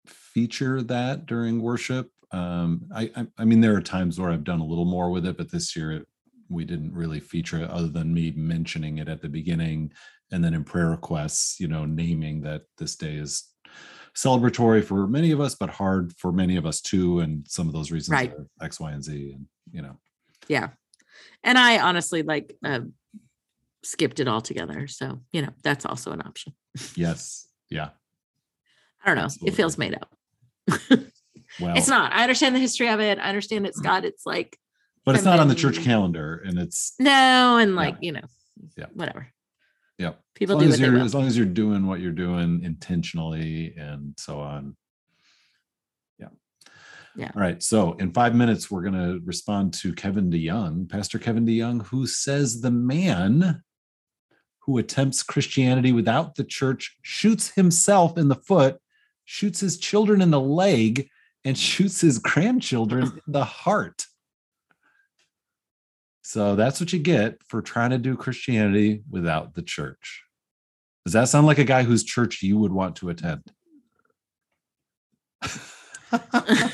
feature that during worship. Um, I, I, I mean, there are times where I've done a little more with it, but this year it, we didn't really feature it other than me mentioning it at the beginning, and then in prayer requests, you know, naming that this day is celebratory for many of us, but hard for many of us too. And some of those reasons Right. are X, Y, and Z, and you know. yeah and i honestly like uh, skipped it altogether so you know that's also an option Yes. Yeah. i don't know Absolutely. it feels made up Well, it's not i understand the history of it i understand it's got it's like but it's not on the church calendar, and it's No, and like you know, Yeah. whatever. Yeah. People as long do as you're as long as you're doing what you're doing intentionally and so on. Yeah. Yeah. All right. So in five minutes, we're gonna respond to Kevin DeYoung, Pastor Kevin DeYoung, who says the man who attempts Christianity without the church shoots himself in the foot, shoots his children in the leg, and shoots his grandchildren in the heart. So that's what you get for trying to do Christianity without the church. Does that sound like a guy whose church you would want to attend?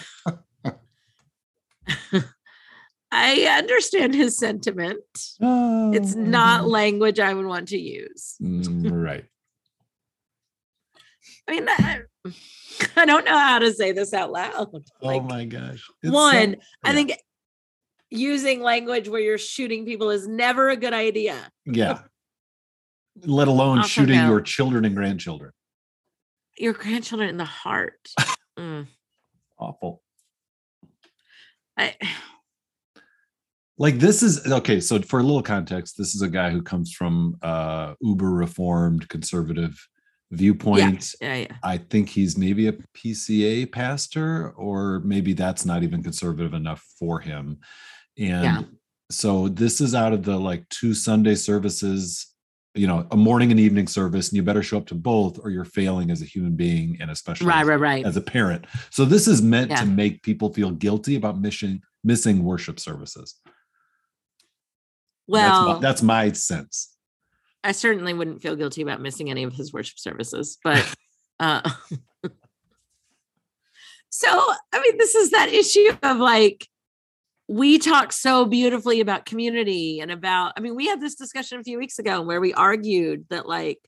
I understand his sentiment. It's not language I would want to use. Mm, right. I mean, I, I don't know how to say this out loud. oh my gosh. It's so- one, I think using language where you're shooting people is never a good idea. yeah. Let alone Also shooting no. your children and grandchildren. Your grandchildren in the heart. Mm. Awful. I, like this is okay so for a little context this is a guy who comes from uh uber reformed conservative viewpoint yeah, yeah. i think he's maybe a pca pastor or maybe that's not even conservative enough for him and Yeah. so this is out of the like two sunday services you know a morning and evening service and you better show up to both or you're failing as a human being and especially Right, as, right, right. as a parent so this is meant Yeah. to make people feel guilty about missing missing worship services that's Well, my, that's my sense. I certainly wouldn't feel guilty about missing any of his worship services, but uh so I mean this is that issue of like we talk so beautifully about community and about I mean we had this discussion a few weeks ago where we argued that like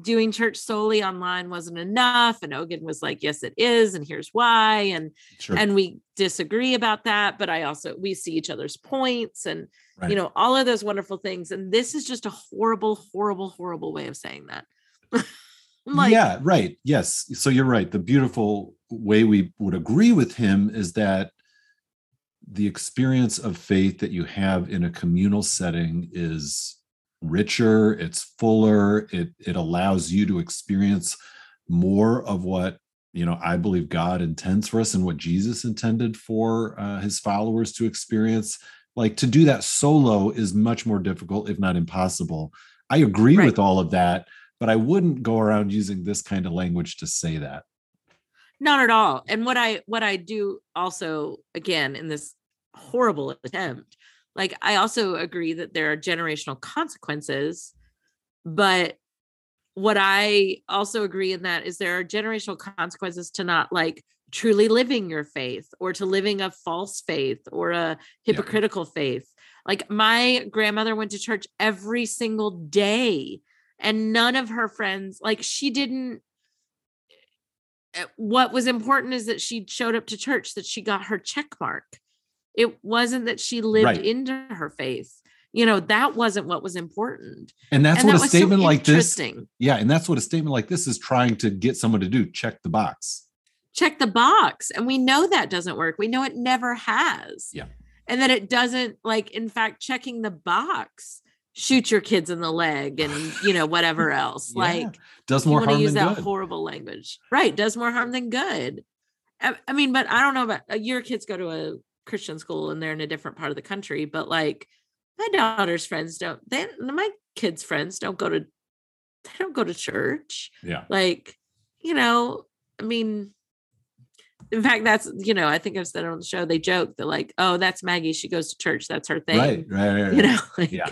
doing church solely online wasn't enough and Ogan was like yes it is and here's why and Sure. and we disagree about that but I also we see each other's points and Right. you know all of those wonderful things and this is just a horrible horrible horrible way of saying that like yeah, right. Yes. So you're right. The beautiful way we would agree with him is that the experience of faith that you have in a communal setting is richer, it's fuller, it it allows you to experience more of what you know I believe God intends for us and what Jesus intended for uh, his followers to experience. Like to do that solo is much more difficult, if not impossible. I agree Right. with all of that, but I wouldn't go around using this kind of language to say that. Not at all and what i what i do also again in this horrible attempt like i also agree that there are generational consequences but what i also agree in that is there are generational consequences to not like truly living your faith or to living a false faith or a hypocritical faith. Like my grandmother went to church every single day and none of her friends like she didn't Eh, what was important is that she showed up to church that she got her check mark it wasn't that she lived Right. into her faith you know that wasn't what was important And that's and what that a was so statement like this, yeah, and that's what a statement like this is trying to get someone to do. Check the box. check the box and we know that doesn't work we know it never has Yeah. and that it doesn't like in fact checking the box shoot your kids in the leg and you know whatever else Yeah. like Does more harm use than that good. horrible language right does more harm than good I, I mean but i don't know about uh, your kids go to a christian school and they're in a different part of the country but like my daughter's friends don't they my kids friends don't go to they don't go to church yeah. like you know i mean in fact that's you know i think i've said it on the show they joke that like oh that's maggie she goes to church that's her thing Right, right, right, right. you know like, Yeah.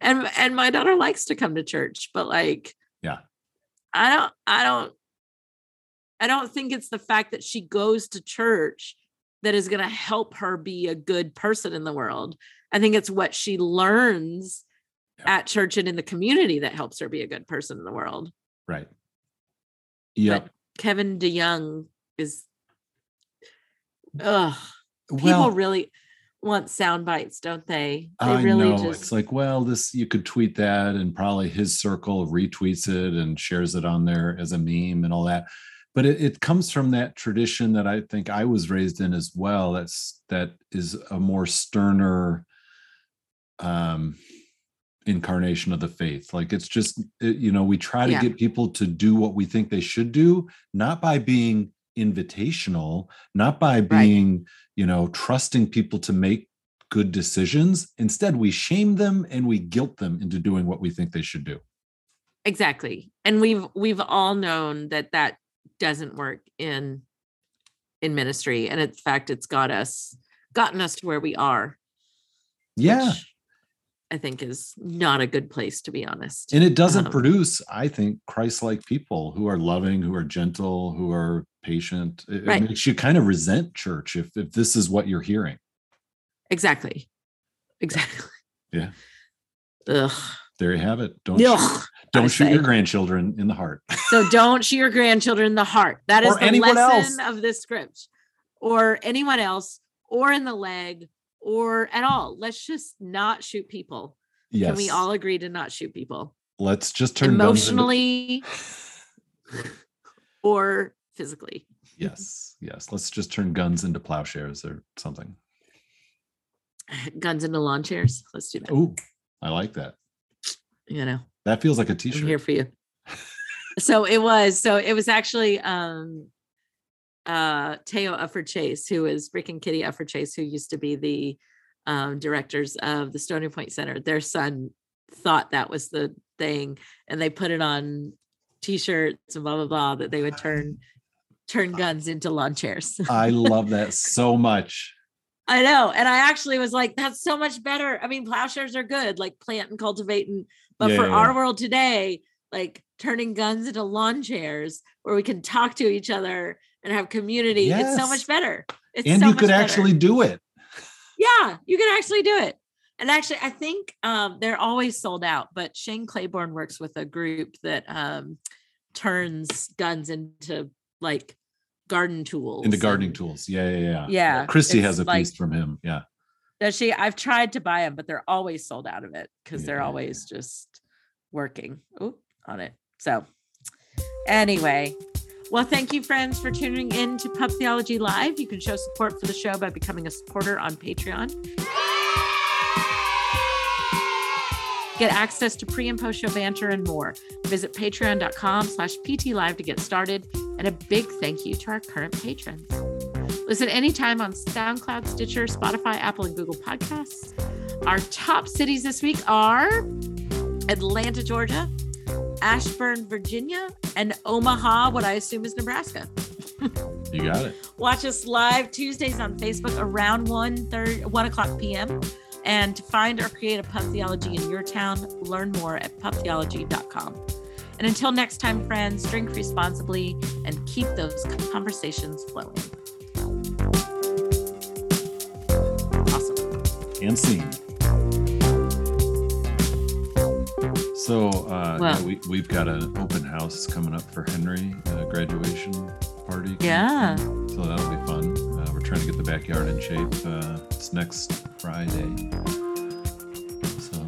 And and my daughter likes to come to church but like Yeah. i don't i don't i don't think it's the fact that she goes to church that is going to help her be a good person in the world i think it's what she learns Yeah. at church and in the community that helps her be a good person in the world right. Yeah. kevin deyoung is ugh people well, really want sound bites don't they they I really know. just It's like, well, this you could tweet that, and probably his circle retweets it and shares it on there as a meme and all that. but it, it comes from that tradition that I think I was raised in as well. That's that is a more sterner um incarnation of the faith. Like it's just it- you know, we try to Yeah. get people to do what we think they should do, not by being invitational, not by being, you know, trusting people to make good decisions. Instead, we shame them and we guilt them into doing what we think they should do. exactly and we've we've all known that that doesn't work in in ministry and in fact it's got us gotten us to where we are Yeah. i think is not a good place to be honest and it doesn't Um, produce i think christ-like people who are loving who are gentle who are patient it, it makes you kind of resent church if, if this is what you're hearing. Exactly. Exactly. Yeah. Ugh. there you have it. Don't shoot, don't I shoot your grandchildren in the heart. So don't shoot your grandchildren in the heart. That is Or the anyone lesson else. of this script. Or anyone else or in the leg or at all. Let's just not shoot people. Yes can we all agree to not shoot people? Let's just turn guns into- emotionally or physically. yes yes let's just turn guns into plowshares or something Guns into lawn chairs. Let's do that. oh i like that You know, that feels like a I'm t-shirt here for you. So it was. So it was actually um uh Teo Ufford Chase, who is Rick and Kitty Ufford Chase, who used to be the um directors of the Stony Point Center. Their son thought that was the thing, and they put it on t-shirts and blah blah blah that they would turn turn guns into lawn chairs. i love that so much I know. And I actually was like, that's so much better. I mean, plowshares are good, like plant and cultivate. And but Yeah, for yeah, our yeah. world today, like turning guns into lawn chairs where we can talk to each other and have community, it's so much better. It's and so you could better. actually do it Yeah, you can actually do it. And actually, I think um, they're always sold out, but Shane Claiborne works with a group that um, turns guns into like garden tools. into gardening tools yeah yeah yeah Yeah, christy has a like- piece from him yeah Does she? I've tried to buy them, but they're always sold out of it because they're always just working Oop, on it. So, anyway, well, thank you, friends, for tuning in to Pub Theology Live. You can show support for the show by becoming a supporter on Patreon. Get access to pre and post show banter and more. Visit patreon.com slash ptlive to get started. And a big thank you to our current patrons. Listen anytime on SoundCloud, Stitcher, Spotify, Apple, and Google Podcasts. Our top cities this week are Atlanta, Georgia, Ashburn, Virginia, and Omaha, what I assume is Nebraska. you got it Watch us live Tuesdays on Facebook around 1, 1 o'clock p.m. And to find or create a pub theology in your town, learn more at pubtheology.com. And until next time, friends, drink responsibly and keep those conversations flowing. Awesome. and scene. So uh, Well- yeah, we we've got an open house coming up for Henry, a graduation party. Yeah. So that'll be fun. Uh, we're trying to get the backyard in shape. Uh, it's next Friday. So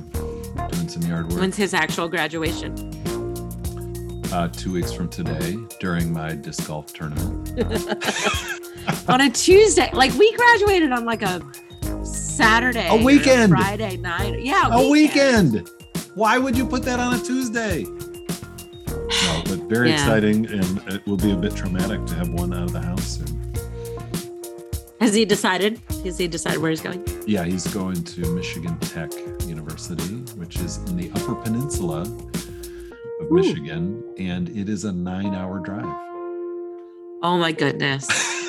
doing some yard work. When's his actual graduation? Uh, two weeks from today during my disc golf tournament. on a Tuesday. Like we graduated on like a Saturday, A or weekend. Friday night. Yeah, a weekend. Why would you put that on a Tuesday? No, but very Yeah. exciting, and it will be a bit traumatic to have one out of the house soon. Has he decided? Has he decided where he's going? Yeah, he's going to Michigan Tech University, which is in the Upper Peninsula of Ooh. Michigan, and it is a nine-hour drive. Oh my goodness.